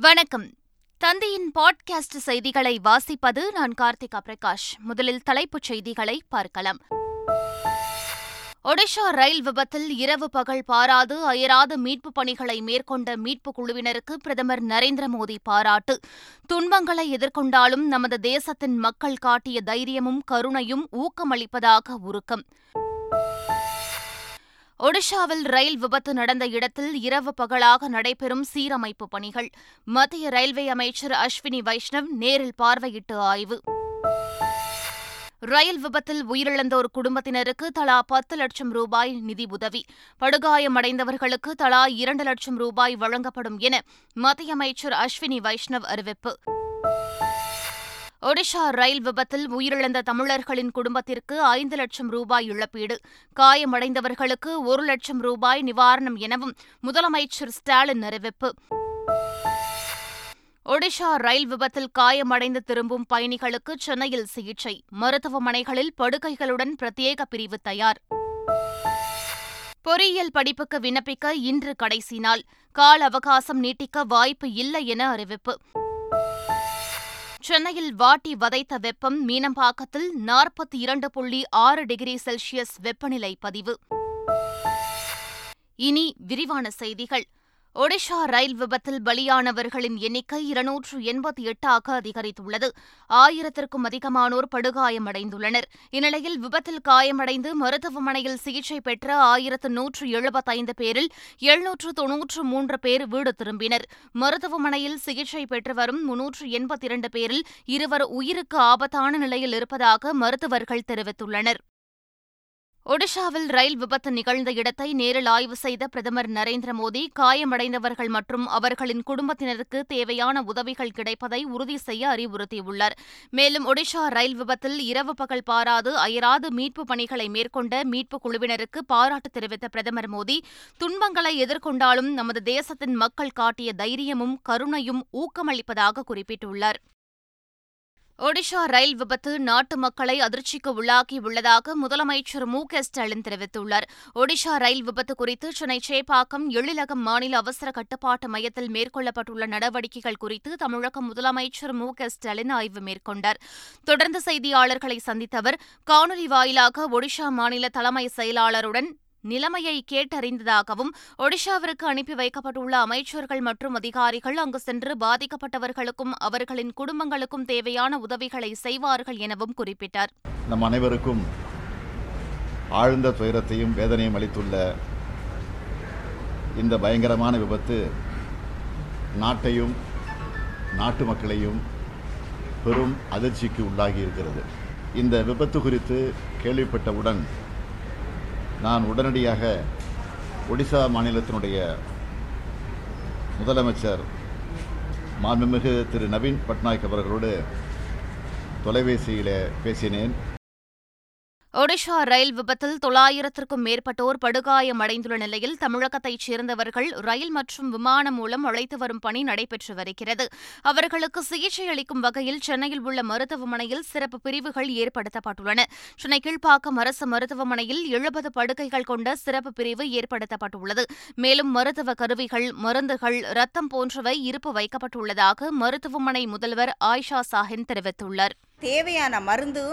வணக்கம். தந்தையின் பாட்காஸ்ட் செய்திகளை வாசிப்பது நான் கார்த்திகா பிரகாஷ். முதலில் தலைப்புச் செய்திகளை பார்க்கலாம். ஒடிஷா ரயில் விபத்தில் இரவு பகல் பாராது அயராது மீட்புப் பணிகளை மேற்கொண்ட மீட்புக் குழுவினருக்கு பிரதமர் நரேந்திர மோடி பாராட்டு. துன்பங்களை எதிர்கொண்டாலும் நமது தேசத்தின் மக்கள் காட்டிய தைரியமும் கருணையும் ஊக்கமளிப்பதாக உருக்கம். ஒடிஷாவில் ரயில் விபத்து நடந்த இடத்தில் இரவு பகலாக நடைபெறும் சீரமைப்பு பணிகள். மத்திய ரயில்வே அமைச்சர் அஸ்வினி வைஷ்ணவ் நேரில் பார்வையிட்டு ஆய்வு. ரயில் விபத்தில் உயிரிழந்தோர் குடும்பத்தினருக்கு தலா பத்து லட்சம் ரூபாய் நிதி உதவி. படுகாயமடைந்தவர்களுக்கு தலா இரண்டு லட்சம் ரூபாய் வழங்கப்படும் என மத்திய அமைச்சர் அஸ்வினி வைஷ்ணவ் அறிவிப்பு. ஒடிஷா ரயில் விபத்தில் உயிரிழந்த தமிழர்களின் குடும்பத்திற்கு ஐந்து லட்சம் ரூபாய் இழப்பீடு. காயமடைந்தவர்களுக்கு ஒரு லட்சம் ரூபாய் நிவாரணம் எனவும் முதலமைச்சர் ஸ்டாலின் அறிவிப்பு. ஒடிஷா ரயில் விபத்தில் காயமடைந்து திரும்பும் பயணிகளுக்கு சென்னையில் சிகிச்சை. மருத்துவமனைகளில் படுக்கைகளுடன் பிரத்யேக பிரிவு தயார். பொறியியல் படிப்புக்கு விண்ணப்பிக்க இன்று கடைசி நாள். கால அவகாசம் நீட்டிக்க வாய்ப்பு இல்லை என அறிவிப்பு. சென்னையில் வாட்டி வதைத்த வெப்பம் மீனம்பாக்கத்தில் நாற்பத்தி இரண்டு புள்ளி ஆறு டிகிரி செல்சியஸ் வெப்பநிலை பதிவு. இனி விரிவான செய்திகள். ஒடிஷா ரயில் விபத்தில் பலியானவர்களின் எண்ணிக்கை இருநூற்று எண்பத்தி எட்டாக அதிகரித்துள்ளது. ஆயிரத்திற்கும் அதிகமானோர் படுகாயமடைந்துள்ளனர். இந்நிலையில் விபத்தில் காயமடைந்து மருத்துவமனையில் சிகிச்சை பெற்ற ஆயிரத்து நூற்று எழுபத்தைந்து பேரில் எழுநூற்று தொன்னூற்று மூன்று பேர் வீடு திரும்பினர். மருத்துவமனையில் சிகிச்சை பெற்று வரும் முன்னூற்று எண்பத்தி இரண்டு பேரில் இருவர் உயிருக்கு ஆபத்தான நிலையில் இருப்பதாக மருத்துவர்கள் தெரிவித்துள்ளனர். ஒடிஷாவில் ரயில் விபத்து நிகழ்ந்த இடத்தை நேரில் ஆய்வு செய்த பிரதமர் நரேந்திர மோடி காயமடைந்தவர்கள் மற்றும் அவர்களின் குடும்பத்தினருக்கு தேவையான உதவிகள் கிடைப்பதை உறுதி செய்ய அறிவுறுத்தியுள்ளார். மேலும் ஒடிஷா ரயில் விபத்தில் இரவு பகல் பாராது அயராது மீட்புப் பணிகளை மேற்கொண்ட மீட்புக் குழுவினருக்கு பாராட்டு தெரிவித்த பிரதமர் மோடி துன்பங்களை எதிர்கொண்டாலும் நமது தேசத்தின் மக்கள் காட்டிய தைரியமும் கருணையும் ஊக்கமளிப்பதாக குறிப்பிட்டுள்ளார். ஒடிஷா ரயில் விபத்து நாட்டு மக்களை அதிர்ச்சிக்கு உள்ளாக்கியுள்ளதாக முதலமைச்சர் மு க ஸ்டாலின் தெரிவித்துள்ளார். ஒடிஷா ரயில் விபத்து குறித்து சென்னை சேப்பாக்கம் எழிலகம் மாநில அவசர கட்டுப்பாட்டு மையத்தில் மேற்கொள்ளப்பட்டுள்ள நடவடிக்கைகள் குறித்து தமிழக முதலமைச்சர் மு க ஸ்டாலின் ஆய்வு மேற்கொண்டார். தொடர்ந்து செய்தியாளர்களை சந்தித்த அவர் காணொலி வாயிலாக ஒடிஷா மாநில தலைமை செயலாளருடன் நிலைமையை கேட்டறிந்ததாகவும் ஒடிஷாவிற்கு அனுப்பி வைக்கப்பட்டுள்ள அமைச்சர்கள் மற்றும் அதிகாரிகள் அங்கு சென்று பாதிக்கப்பட்டவர்களுக்கும் அவர்களின் குடும்பங்களுக்கும் தேவையான உதவிகளை செய்வார்கள் எனவும் குறிப்பிட்டார். நம் அனைவருக்கும் ஆழ்ந்த துயரத்தையும் வேதனையும் அளித்துள்ள இந்த பயங்கரமான விபத்து நாட்டையும் நாட்டு மக்களையும் பெரும் அதிர்ச்சிக்கு உள்ளாகி இருக்கிறது. இந்த விபத்து குறித்து கேள்விப்பட்டவுடன் நான் உடனடியாக ஒடிசா மாநிலத்தினுடைய முதலமைச்சர் மாண்புமிகு திரு நவீன் பட்நாயக் அவர்களோடு தொலைபேசியில் பேசினேன். ஒடிஷா ரயில் விபத்தில் தொள்ளாயிரத்திற்கும் மேற்பட்டோர் படுகாயமடைந்துள்ள நிலையில் தமிழகத்தைச் சேர்ந்தவர்கள் ரயில் மற்றும் விமானம் மூலம் அழைத்து வரும் பணி நடைபெற்று வருகிறது. அவர்களுக்கு சிகிச்சை அளிக்கும் வகையில் சென்னையில் உள்ள மருத்துவமனையில் சிறப்பு பிரிவுகள் ஏற்படுத்தப்பட்டுள்ளன. சென்னை கீழ்ப்பாக்கம் அரசு மருத்துவமனையில் எழுபது படுக்கைகள் கொண்ட சிறப்பு பிரிவு ஏற்படுத்தப்பட்டுள்ளது. மேலும் மருத்துவ கருவிகள் மருந்துகள் ரத்தம் போன்றவை இருப்பு வைக்கப்பட்டுள்ளதாக மருத்துவமனை முதல்வர் ஆயிஷா சாஹின் தெரிவித்துள்ளார். தேவையான மருந்து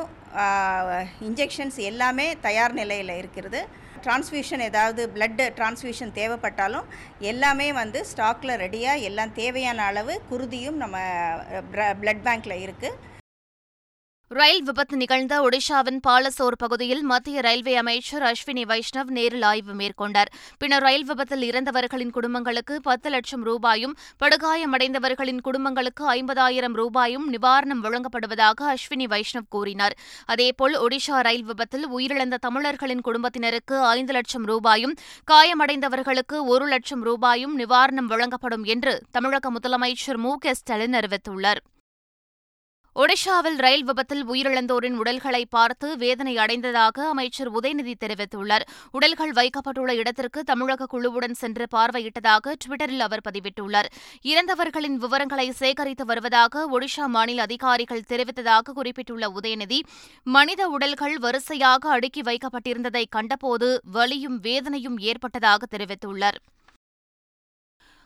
இன்ஜெக்ஷன்ஸ் எல்லாமே தயார் நிலையில் இருக்கிறது. டிரான்ஸ்ஃபியூஷன் ஏதாவது பிளட்டு டிரான்ஸ்ஃபியூஷன் தேவைப்பட்டாலும் எல்லாமே வந்து ஸ்டாக்கில் ரெடியாக எல்லாம் தேவையான அளவு குருதியும் நம்ம பிளட் பேங்க்கில் இருக்குது ரயில் விபத்து நிகழ்ந்த ஒடிஷாவின் பாலசோர் பகுதியில் மத்திய ரயில்வே அமைச்சர் அஸ்வினி வைஷ்ணவ் நேரில் ஆய்வு மேற்கொண்டார். பின்னர் ரயில் விபத்தில் இறந்தவர்களின் குடும்பங்களுக்கு பத்து லட்சம் ரூபாயும் படுகாயமடைந்தவர்களின் குடும்பங்களுக்கு ஐம்பதாயிரம் ரூபாயும் நிவாரணம் வழங்கப்படுவதாக அஸ்வினி வைஷ்ணவ் கூறினார். அதேபோல் ஒடிஷா ரயில் விபத்தில் உயிரிழந்த தமிழர்களின் குடும்பத்தினருக்கு ஐந்து லட்சம் ரூபாயும் காயமடைந்தவர்களுக்கு ஒரு லட்சம் ரூபாயும் நிவாரணம் வழங்கப்படும் என்று தமிழக முதலமைச்சர் மு க ஸ்டாலின் அறிவித்துள்ளார். ஒடிஷாவில் ரயில் விபத்தில் உயிரிழந்தோரின் உடல்களை பார்த்து வேதனை அடைந்ததாக அமைச்சர் உதயநிதி தெரிவித்துள்ளார். உடல்கள் வைக்கப்பட்டுள்ள இடத்திற்கு தமிழக குழுவுடன் சென்று பார்வையிட்டதாக டுவிட்டரில் அவர் பதிவிட்டுள்ளார். இறந்தவர்களின் விவரங்களை சேகரித்து வருவதாக ஒடிஷா மாநில அதிகாரிகள் தெரிவித்ததாக குறிப்பிட்டுள்ள உதயநிதி மனித உடல்கள் வரிசையாக அடுக்கி வைக்கப்பட்டிருந்ததை கண்டபோது வலியும் வேதனையும் ஏற்பட்டதாக தெரிவித்துள்ளார்.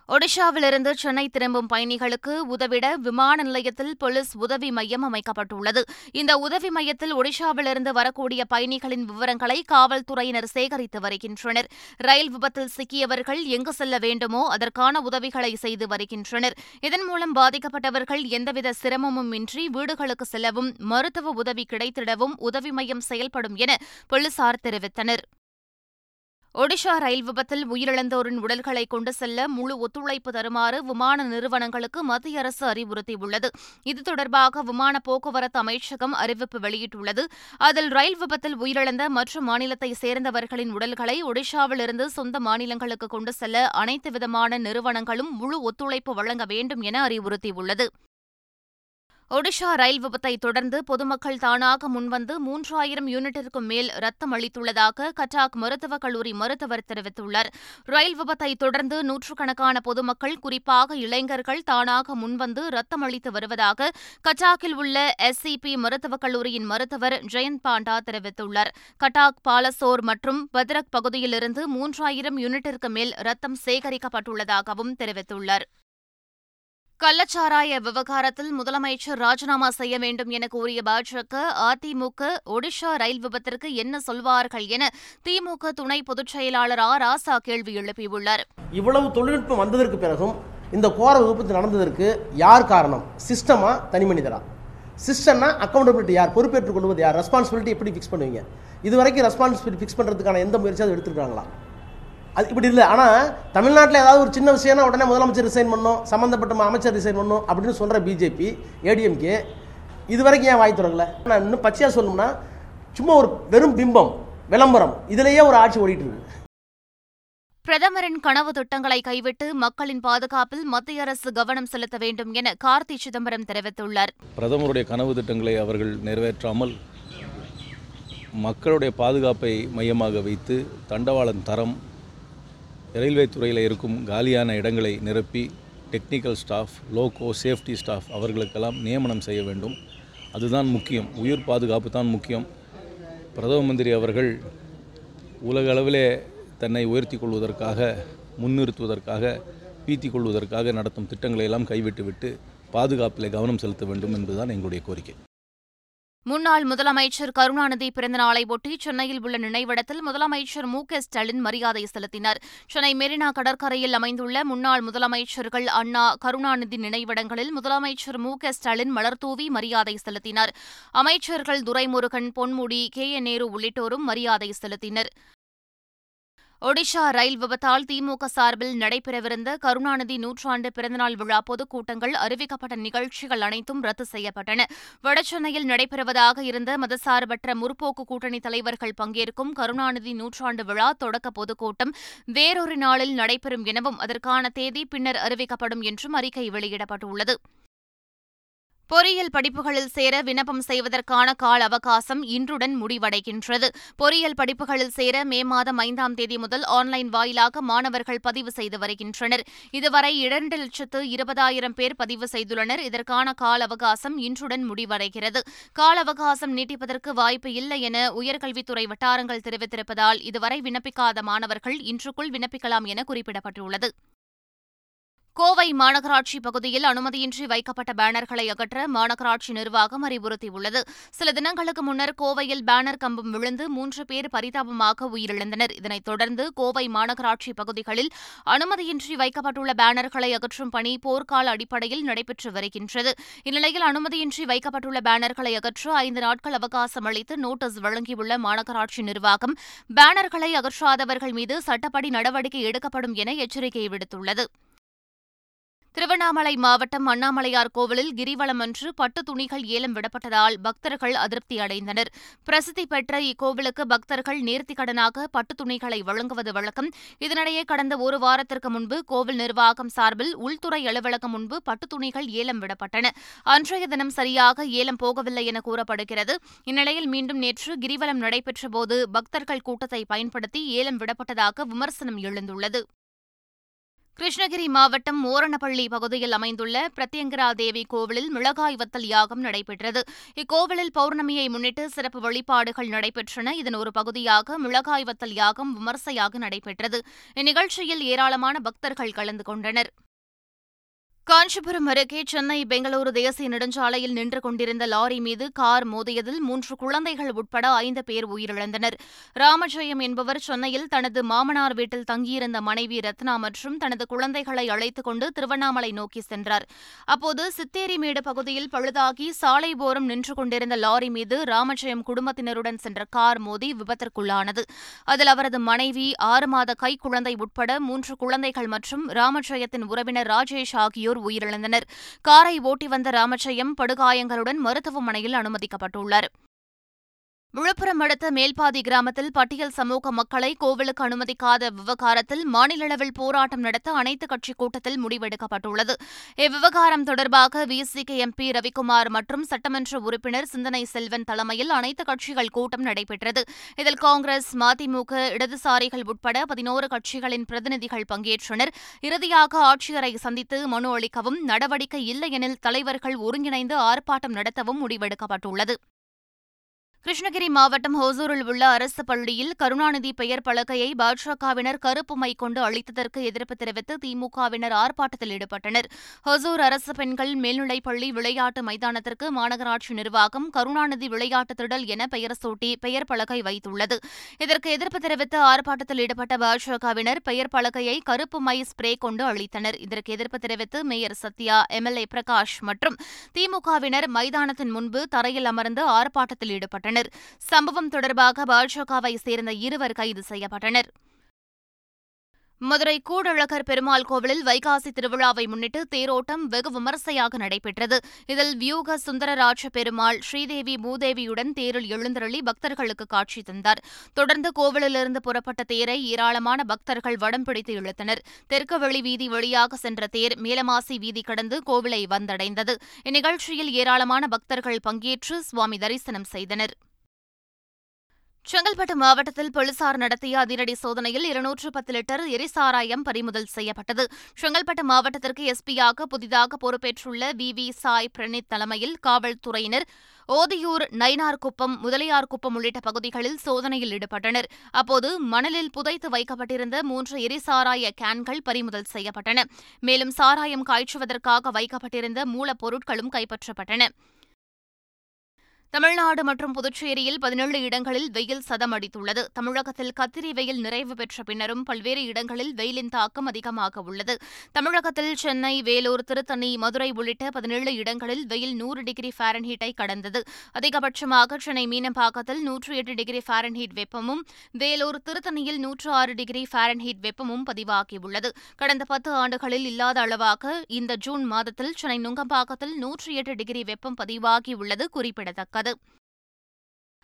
ஒடிஷாவிலிருந்து சென்னை திரும்பும் பயணிகளுக்கு உதவிட விமான நிலையத்தில் போலீஸ் உதவி மையம் அமைக்கப்பட்டுள்ளது. இந்த உதவி மையத்தில் ஒடிஷாவிலிருந்து வரக்கூடிய பயணிகளின் விவரங்களை காவல்துறையினர் சேகரித்து வருகின்றனர். ரயில் விபத்தில் சிக்கியவர்கள் எங்கு செல்ல வேண்டுமோ அதற்கான உதவிகளை செய்து வருகின்றனர். இதன் மூலம் பாதிக்கப்பட்டவர்கள் எந்தவித சிரமமும் இன்றி வீடுகளுக்கு செல்லவும் மருத்துவ உதவி கிடைத்திடவும் உதவி மையம் செயல்படும் என போலீசார் தெரிவித்தனர். ஒடிஷா ரயில் விபத்தில் உயிரிழந்தோரின் உடல்களை கொண்டு செல்ல முழு ஒத்துழைப்பு தருமாறு விமான நிறுவனங்களுக்கு மத்திய அரசு அறிவுறுத்தியுள்ளது. இது தொடர்பாக விமான போக்குவரத்து அமைச்சகம் அறிவிப்பு வெளியிட்டுள்ளது. அதில் ரயில் விபத்தில் உயிரிழந்த மற்ற மாநிலத்தை சேர்ந்தவர்களின் உடல்களை ஒடிஷாவிலிருந்து சொந்த மாநிலங்களுக்கு கொண்டு செல்ல அனைத்து விதமான நிறுவனங்களும் முழு ஒத்துழைப்பு வழங்க வேண்டும் என அறிவுறுத்தியுள்ளது. ஒடிஷா ரயில் விபத்தை தொடர்ந்து பொதுமக்கள் தானாக முன்வந்து மூன்றாயிரம் யூனிட்டிற்கும் மேல் ரத்தம் அளித்துள்ளதாக கட்டாக் மருத்துவக் கல்லூரி மருத்துவர் தெரிவித்துள்ளார். ரயில் விபத்தை தொடர்ந்து நூற்றுக்கணக்கான பொதுமக்கள் குறிப்பாக இளைஞர்கள் தானாக முன்வந்து ரத்தம் அளித்து வருவதாக கட்டாக்கில் உள்ள எஸ்சிபி மருத்துவக் கல்லூரியின் மருத்துவர் ஜெயந்த் பாண்டா தெரிவித்துள்ளார். கட்டாக் பாலசோர் மற்றும் பத்ரக் பகுதியிலிருந்து மூன்றாயிரம் யூனிட்டிற்கு மேல் ரத்தம் சேகரிக்கப்பட்டுள்ளதாகவும் தெரிவித்துள்ளார். கள்ளச்சாராய விவகாரத்தில் முதலமைச்சர் ராஜினாமா செய்ய வேண்டும் என கூறிய பாஜக அதிமுக ஒடிஷா ரயில் விபத்திற்கு என்ன சொல்வார்கள் என திமுக துணை பொதுச் செயலாளர் ஆ. ராசா கேள்வி எழுப்பியுள்ளார். இவ்வளவு தொழில்நுட்பம் வந்ததற்கு பிறகும் இந்த கோர விபத்து நடந்ததற்கு யார் காரணம்? சிஸ்டமா தனி மனிதரா? சிஸ்டம்னா அக்கௌண்டபிலிட்டி யார்? பொறுப்பேற்றுக் கொள்வது யார்? ரெஸ்பான்சிபிலிட்டி எப்படி ஃபிக்ஸ் பண்ணுவீங்க? இது வரைக்கும் ரெஸ்பான்சிபிலிட்டி ஃபிக்ஸ் பண்ணுறதுக்கான எந்த முயற்சியாவது எடுத்துருக்காங்களா? அது இப்படி இல்லை. ஆனால் தமிழ்நாட்டில் ஏதாவது ஒரு சின்ன விஷயம்னா உடனே முதலமைச்சர் ரிசைன் பண்ணும் சம்மந்தப்பட்ட அமைச்சர் ரிசைன் பண்ணும் அப்படின்னு சொல்கிற பிஜேபி ஏடிஎம்கே இது வரைக்கும் ஏன் வாய் தொடங்கல நான் இன்னும் பச்சையாக சொல்லணும்னா சும்மா ஒரு வெறும் பிம்பம் விளம்பரம் இதுலேயே ஒரு ஆட்சி ஓடிட்டு இருக்கு பிரதமரின் கனவு திட்டங்களை கைவிட்டு மக்களின் பாதுகாப்பில் மத்திய அரசு கவனம் செலுத்த வேண்டும் என கார்த்தி சிதம்பரம் தெரிவித்துள்ளார். பிரதமருடைய கனவு திட்டங்களை அவர்கள் நிறைவேற்றாமல் மக்களுடைய பாதுகாப்பை மையமாக வைத்து தண்டவாளன் தரம் ரயில்வே துறையில் இருக்கும் காலியான இடங்களை நிரப்பி technical staff loco safety staff அவர்களுக்கெல்லாம் நியமனம் செய்ய வேண்டும். அதுதான் முக்கியம். உயிர் பாதுகாப்பு தான் முக்கியம். பிரதம மந்திரி அவர்கள் உலக அளவிலே தன்னை உயர்த்தி கொள்வதற்காக முன்னிறுத்துவதற்காக பீத்தி கொள்வதற்காக நடத்தும் திட்டங்களை எல்லாம் கைவிட்டுவிட்டு பாதுகாப்பில் கவனம் செலுத்த வேண்டும் என்பதுதான் எங்களுடைய கோரிக்கை. முன்னாள் முதலமைச்சர் கருணாநிதி பிறந்தநாளை ஒட்டி சென்னையில் உள்ள நினைவிடத்தில் முதலமைச்சர் மு க ஸ்டாலின் மரியாதை செலுத்தினார். சென்னை மெரினா கடற்கரையில் அமைந்துள்ள முன்னாள் முதலமைச்சர்கள் அண்ணா கருணாநிதி நினைவிடங்களில் முதலமைச்சர் மு க ஸ்டாலின் மலர்தூவி மரியாதை செலுத்தினர். அமைச்சர்கள் துரைமுருகன் பொன்முடி கே. என் நேரு உள்ளிட்டோரும் மரியாதை செலுத்தினர். ஒடிஷா ரயில் விபத்தால் திமுக சார்பில் நடைபெறவிருந்த கருணாநிதி நூற்றாண்டு பிறந்தநாள் விழா பொதுக்கூட்டங்கள் அறிவிக்கப்பட்ட நிகழ்ச்சிகள் அனைத்தும் ரத்து செய்யப்பட்டன. வடசென்னையில் நடைபெறுவதாக இருந்த மதசார்பற்ற முற்போக்கு கூட்டணி தலைவர்கள் பங்கேற்கும் கருணாநிதி நூற்றாண்டு விழா தொடக்க பொதுக்கூட்டம் வேறொரு நாளில் நடைபெறும் எனவும் அதற்கான தேதி பின்னர் அறிவிக்கப்படும் என்றும் அறிக்கை வெளியிடப்பட்டுள்ளது. பொறியியல் படிப்புகளில் சேர விண்ணப்பம் செய்வதற்கான கால அவகாசம் இன்றுடன் முடிவடைகின்றது. பொறியியல் படிப்புகளில் சேர மே மாதம் ஐந்தாம் தேதி முதல் ஆன்லைன் வாயிலாக மாணவர்கள் பதிவு செய்து வருகின்றனர். இதுவரை இரண்டு லட்சத்து இருபதாயிரம் பேர் பதிவு செய்துள்ளனர். இதற்கான கால அவகாசம் இன்றுடன் முடிவடைகிறது. கால அவகாசம் நீட்டிப்பதற்கு வாய்ப்பு இல்லை என உயர்கல்வித்துறை வட்டாரங்கள் தெரிவித்திருப்பதால் இதுவரை விண்ணப்பிக்காத மாணவர்கள் இன்றுக்குள் விண்ணப்பிக்கலாம் என குறிப்பிடப்பட்டுள்ளது. கோவை மாநகராட்சி பகுதியில் அனுமதியின்றி வைக்கப்பட்ட பேனர்களை அகற்ற மாநகராட்சி நிர்வாகம் அறிவுறுத்தியுள்ளது. சில தினங்களுக்கு முன்னர் கோவையில் பேனர் கம்பம் விழுந்து மூன்று பேர் பரிதாபமாக உயிரிழந்தனர். இதனைத் தொடர்ந்து கோவை மாநகராட்சி பகுதிகளில் அனுமதியின்றி வைக்கப்பட்டுள்ள பேனர்களை அகற்றும் பணி போர்க்கால அடிப்படையில் நடைபெற்று வருகின்றது. இந்நிலையில் அனுமதியின்றி வைக்கப்பட்டுள்ள பேனர்களை அகற்ற ஐந்து நாட்கள் அவகாசம் அளித்து நோட்டீஸ் வழங்கியுள்ள மாநகராட்சி நிர்வாகம் பேனர்களை அகற்றாதவர்கள் மீது சட்டப்படி நடவடிக்கை எடுக்கப்படும் என எச்சரிக்கை விடுத்துள்ளது. திருவண்ணாமலை மாவட்டம் அண்ணாமலையார் கோவிலில் கிரிவலம் அன்று பட்டு துணிகள் ஏலம் விடப்பட்டதால் பக்தர்கள் அதிருப்தி அடைந்தனர். பிரசித்தி பெற்ற இக்கோவிலுக்கு பக்தர்கள் நேர்த்திக்கடனாக பட்டு துணிகளை வழங்குவது வழக்கம். இதனிடையே கடந்த ஒரு வாரத்திற்கு முன்பு கோவில் நிர்வாகம் சார்பில் உள்துறை அலுவலகம் முன்பு பட்டு துணிகள் ஏலம் விடப்பட்டன. அன்றைய தினம் சரியாக ஏலம் போகவில்லை என கூறப்படுகிறது. இந்நிலையில் மீண்டும் நேற்று கிரிவலம் நடைபெற்றபோது பக்தர்கள் கூட்டத்தை பயன்படுத்தி ஏலம் விடப்பட்டதாக விமர்சனம் எழுந்துள்ளது. கிருஷ்ணகிரி மாவட்டம் ஓரணப்பள்ளி பகுதியில் அமைந்துள்ள பிரத்யங்கரா தேவி கோவிலில் மிளகாய் வத்தல் யாகம் நடைபெற்றது. இக்கோவிலில் பௌர்ணமியை முன்னிட்டு சிறப்பு வழிபாடுகள் நடைபெற்றன. இதன் ஒரு பகுதியாக மிளகாய் வத்தல் யாகம் விமர்சையாக நடைபெற்றது. இந்நிகழ்ச்சியில் ஏராளமான பக்தர்கள் கலந்து கொண்டனர். காஞ்சிபுரம் அருகே சென்னை பெங்களூரு தேசிய நெடுஞ்சாலையில் நின்று கொண்டிருந்த லாரி மீது கார் மோதியதில் மூன்று குழந்தைகள் உட்பட ஐந்து பேர் உயிரிழந்தனர். ராமஜெயம் என்பவர் சென்னையில் தனது மாமனார் வீட்டில் தங்கியிருந்த மனைவி ரத்னா மற்றும் தனது குழந்தைகளை அழைத்துக் கொண்டு திருவண்ணாமலை நோக்கி சென்றார். அப்போது சித்தேரிமேடு பகுதியில் பழுதாகி சாலை போரம் நின்று கொண்டிருந்த லாரி மீது ராமஜெயம் குடும்பத்தினருடன் சென்ற கார் மோதி விபத்திற்குள்ளானது. அதில் அவரது மனைவி ஆறு மாத கை குழந்தை உட்பட மூன்று குழந்தைகள் மற்றும் ராமஜெயத்தின் உறவினர் ராஜேஷ் ஆகியோர் ஆகியோர் உயிரிழந்தனர். காரை ஓட்டி வந்த ராமச்சயம் படுகாயங்களுடன் மருத்துவமனையில் அனுமதிக்கப்பட்டுள்ளார். விழுப்புரம் அடுத்த மேல்பாதி கிராமத்தில் பட்டியல் சமூக மக்களை கோவிலுக்கு அனுமதிக்காத விவகாரத்தில் மாநில அளவில் போராட்டம் நடத்த அனைத்துக் கட்சி கூட்டத்தில் முடிவெடுக்கப்பட்டுள்ளது. இவ்விவகாரம் தொடர்பாக விசிகே எம்பி ரவிக்குமார் மற்றும் சட்டமன்ற உறுப்பினர் சிந்தனை செல்வன் தலைமையில் அனைத்துக் கட்சிகள் கூட்டம் நடைபெற்றது. இதில் காங்கிரஸ் மதிமுக இடதுசாரிகள் உட்பட பதினோரு கட்சிகளின் பிரதிநிதிகள் பங்கேற்றனர். இறுதியாக ஆட்சியரை சந்தித்து மனு அளிக்கவும் நடவடிக்கை இல்லையெனில் தலைவர்கள் ஒருங்கிணைந்து ஆர்ப்பாட்டம் நடத்தவும் முடிவெடுக்கப்பட்டுள்ளது. கிருஷ்ணகிரி மாவட்டம் ஹோசூரில் உள்ள அரசு பள்ளியில் கருணாநிதி பெயர் பலகையை பாஜகவினர் கருப்பு மை கொண்டு அளித்ததற்கு எதிர்ப்பு தெரிவித்து திமுகவினர் ஆர்ப்பாட்டத்தில் ஈடுபட்டனர். ஹொசூர் அரசு பெண்கள் மேல்நிலைப்பள்ளி விளையாட்டு மைதானத்திற்கு மாநகராட்சி நிர்வாகம் கருணாநிதி விளையாட்டு திடல் என பெயர் சூட்டி பெயர் பலகை வைத்துள்ளது. இதற்கு எதிர்ப்பு தெரிவித்து ஆர்ப்பாட்டத்தில் ஈடுபட்ட பாஜகவினர் பெயர் பலகையை கருப்பு மை ஸ்ப்ரே கொண்டு அளித்தனர் இதற்கு எதிர்ப்பு தெரிவித்து மேயர் சத்யா எம்எல்ஏ பிரகாஷ் மற்றும் திமுகவினர் மைதானத்தின் முன்பு தரையில் அமர்ந்து ஆர்ப்பாட்டத்தில் ஈடுபட்டனர். சம்பவம் தொடர்பாக பாஜகவை சேர்ந்த இருவர் கைது செய்யப்பட்டனர். மதுரை கூடழகர் பெருமாள் கோவிலில் வைகாசி திருவிழாவை முன்னிட்டு தேரோட்டம் வெகு விமரிசையாக நடைபெற்றது. இதில் வியூக சுந்தரராஜ பெருமாள் ஸ்ரீதேவி மூதேவியுடன் தேரில் எழுந்தருளி பக்தர்களுக்கு காட்சி தந்தார். தொடர்ந்து கோவிலிலிருந்து புறப்பட்ட தேரை ஏராளமான பக்தர்கள் வடம் பிடித்து இழுத்தனர். தெற்கு வெளி வீதி வழியாக சென்ற தேர் மேலமாசி வீதி கடந்து கோவிலை வந்தடைந்தது. இந்நிகழ்ச்சியில் ஏராளமான பக்தர்கள் பங்கேற்று சுவாமி தரிசனம் செய்தனர். செங்கல்பட்டு மாவட்டத்தில் போலீசார் நடத்திய அதிரடி சோதனையில் இருநூற்று பத்து லிட்டர் எரிசாராயம் பறிமுதல் செய்யப்பட்டது. செங்கல்பட்டு மாவட்டத்திற்கு எஸ்பியாக புதிதாக பொறுப்பேற்றுள்ள வி. வி. சாய் பிரணீத் தலைமையில் காவல்துறையினர் ஓதியூர் நயினார்குப்பம் முதலியார்குப்பம் உள்ளிட்ட பகுதிகளில் சோதனையில் ஈடுபட்டனர். அப்போது மணலில் புதைத்து வைக்கப்பட்டிருந்த மூன்று எரிசாராய கேன்கள் பறிமுதல் செய்யப்பட்டன. மேலும் சாராயம் காய்ச்சுவதற்காக வைக்கப்பட்டிருந்த மூலப்பொருட்களும் கைப்பற்றப்பட்டன. தமிழ்நாடு மற்றும் புதுச்சேரியில் பதினேழு இடங்களில் வெயில் சதம் அடித்துள்ளது தமிழகத்தில் கத்திரி வெயில் நிறைவு பெற்ற பின்னரும் பல்வேறு இடங்களில் வெயிலின் தாக்கம் அதிகமாக உள்ளது. தமிழகத்தில் சென்னை வேலூர் திருத்தணி மதுரை உள்ளிட்ட பதினேழு இடங்களில் வெயில் நூறு டிகிரி ஃபாரன்ஹீட்டை கடந்தது. அதிகபட்சமாக சென்னை மீனம்பாக்கத்தில் நூற்று எட்டு டிகிரி ஃபாரன்ஹீட் வெப்பமும் வேலூர் திருத்தணியில் நூற்று ஆறு டிகிரி ஃபாரன்ஹீட் வெப்பமும் பதிவாகியுள்ளது. கடந்த பத்து ஆண்டுகளில் இல்லாத அளவாக இந்த ஜூன் மாதத்தில் சென்னை நுங்கம்பாக்கத்தில் நூற்று எட்டு டிகிரி வெப்பம் பதிவாகியுள்ளது குறிப்பிடத்தக்கது.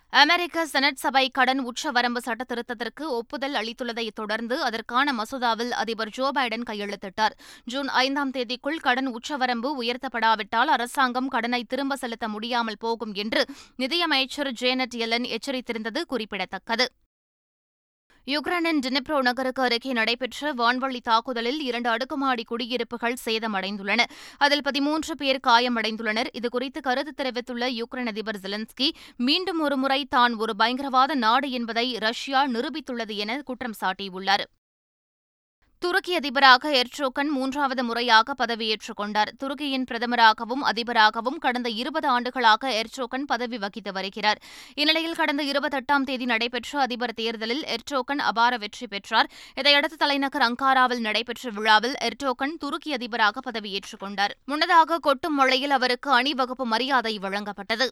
அமெரிக்க செனட் சபை கடன் உச்சவரம்பு சட்டத்திருத்தத்திற்கு ஒப்புதல் அளித்துள்ளதைத் தொடர்ந்து அதற்கான மசோதாவில் அதிபர் ஜோ பைடன் கையெழுத்திட்டார். ஜூன் ஐந்தாம் தேதிக்குள் கடன் உச்சவரம்பு உயர்த்தப்படாவிட்டால் அரசாங்கம் கடனை திரும்ப செலுத்த முடியாமல் போகும் என்று நிதியமைச்சர் ஜேனட் எலன் எச்சரித்திருந்தது குறிப்பிடத்தக்கது. யுக்ரைனின் டினிப்ரோ நகருக்கு அருகே நடைபெற்ற வான்வழி தாக்குதலில் இரண்டு அடுக்குமாடி குடியிருப்புகள் சேதமடைந்துள்ளன. அதில் பதிமூன்று பேர் காயமடைந்துள்ளனர். இதுகுறித்து கருத்து தெரிவித்துள்ள யுக்ரைன் அதிபர் ஜெலன்ஸ்கி மீண்டும் ஒருமுறை தான் ஒரு பயங்கரவாத நாடு என்பதை ரஷ்யா நிரூபித்துள்ளது என குற்றம் சாட்டியுள்ளார். துருக்கி அதிபராக எர்ட்ரோகன் மூன்றாவது முறையாக பதவியேற்றுக் கொண்டார். துருக்கியின் பிரதமராகவும் அதிபராகவும் கடந்த இருபது ஆண்டுகளாக எர்ட்ரோகன் பதவி வகித்து வருகிறார். இந்நிலையில் கடந்த இருபத்தெட்டாம் தேதி நடைபெற்ற அதிபர் தேர்தலில் எர்ட்ரோகன் அபார வெற்றி பெற்றார். இதையடுத்து தலைநகர் அங்காராவில் நடைபெற்ற விழாவில் எர்டோகன் துருக்கி அதிபராக பதவியேற்றுக் கொண்டார். முன்னதாக கொட்டும் மழையில் அவருக்கு அணிவகுப்பு மரியாதை வழங்கப்பட்டது.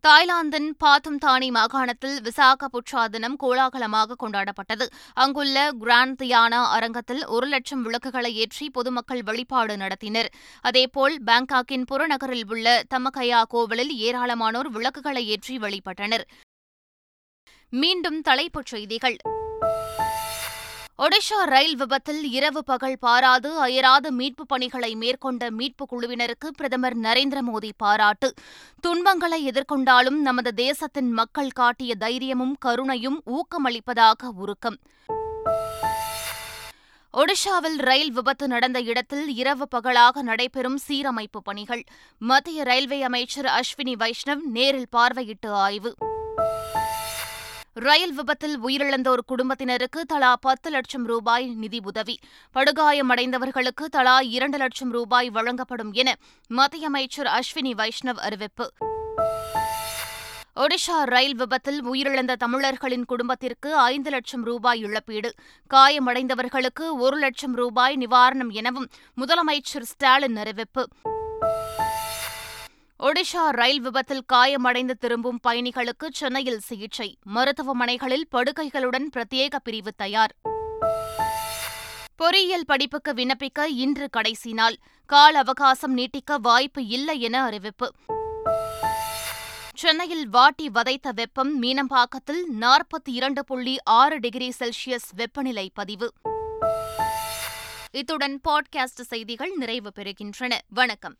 தாய்லாந்தின் பாத்தும் தானி மாகாணத்தில் விசாக புட்சா தினம் கோலாகலமாக கொண்டாடப்பட்டது. அங்குள்ள கிராண்ட் தியானா அரங்கத்தில் ஒரு லட்சம் விளக்குகளை ஏற்றி பொதுமக்கள் வழிபாடு நடத்தினர். அதேபோல் பாங்காக்கின் புறநகரில் உள்ள தமகையா கோவிலில் ஏராளமானோர் விளக்குகளை ஏற்றி வழிபட்டனர். மீண்டும் தலைப்புச் செய்திகள். ஒடிஷா ரயில் விபத்தில் இரவு பகல் பாராது அயராது மீட்புப் பணிகளை மேற்கொண்ட மீட்புக் குழுவினருக்கு பிரதமர் நரேந்திர மோடி பாராட்டு. துன்பங்களை எதிர்கொண்டாலும் நமது தேசத்தின் மக்கள் காட்டிய தைரியமும் கருணையும் ஊக்கமளிப்பதாக உருக்கம். ஒடிஷாவில் ரயில் விபத்து நடந்த இடத்தில் இரவு பகலாக நடைபெறும் சீரமைப்பு பணிகள். மத்திய ரயில்வே அமைச்சர் அஸ்வினி வைஷ்ணவ் நேரில் பார்வையிட்டு ஆய்வு. ரயில் விபத்தில் உயிரிழந்தோர் குடும்பத்தினருக்கு தலா பத்து லட்சம் ரூபாய் நிதி உதவி. படுகாயமடைந்தவர்களுக்கு தலா இரண்டு லட்சம் ரூபாய் வழங்கப்படும் என மத்திய அமைச்சர் அஸ்வினி வைஷ்ணவ் அறிவிப்பு. ஒடிஷா ரயில் விபத்தில் உயிரிழந்த தமிழர்களின் குடும்பத்திற்கு ஐந்து லட்சம் ரூபாய் இழப்பீடு. காயமடைந்தவர்களுக்கு ஒரு லட்சம் ரூபாய் நிவாரணம் எனவும் முதலமைச்சர் ஸ்டாலின் அறிவிப்பு. ஒடிஷா ரயில் விபத்தில் காயமடைந்து திரும்பும் பயணிகளுக்கு சென்னையில் சிகிச்சை. மருத்துவமனைகளில் படுக்கைகளுடன் பிரத்யேக பிரிவு தயார். பொறியியல் படிப்புக்கு விண்ணப்பிக்க இன்று கடைசி நாள். கால அவகாசம் நீட்டிக்க வாய்ப்பு இல்லை என அறிவிப்பு. சென்னையில் வாட்டி வதைத்த வெப்பம் மீனம்பாக்கத்தில் நாற்பத்தி இரண்டு புள்ளி ஆறு டிகிரி செல்சியஸ் வெப்பநிலை பதிவு. இத்துடன் பாட்காஸ்ட் செய்திகள் நிறைவு பெறுகின்றன. வணக்கம்.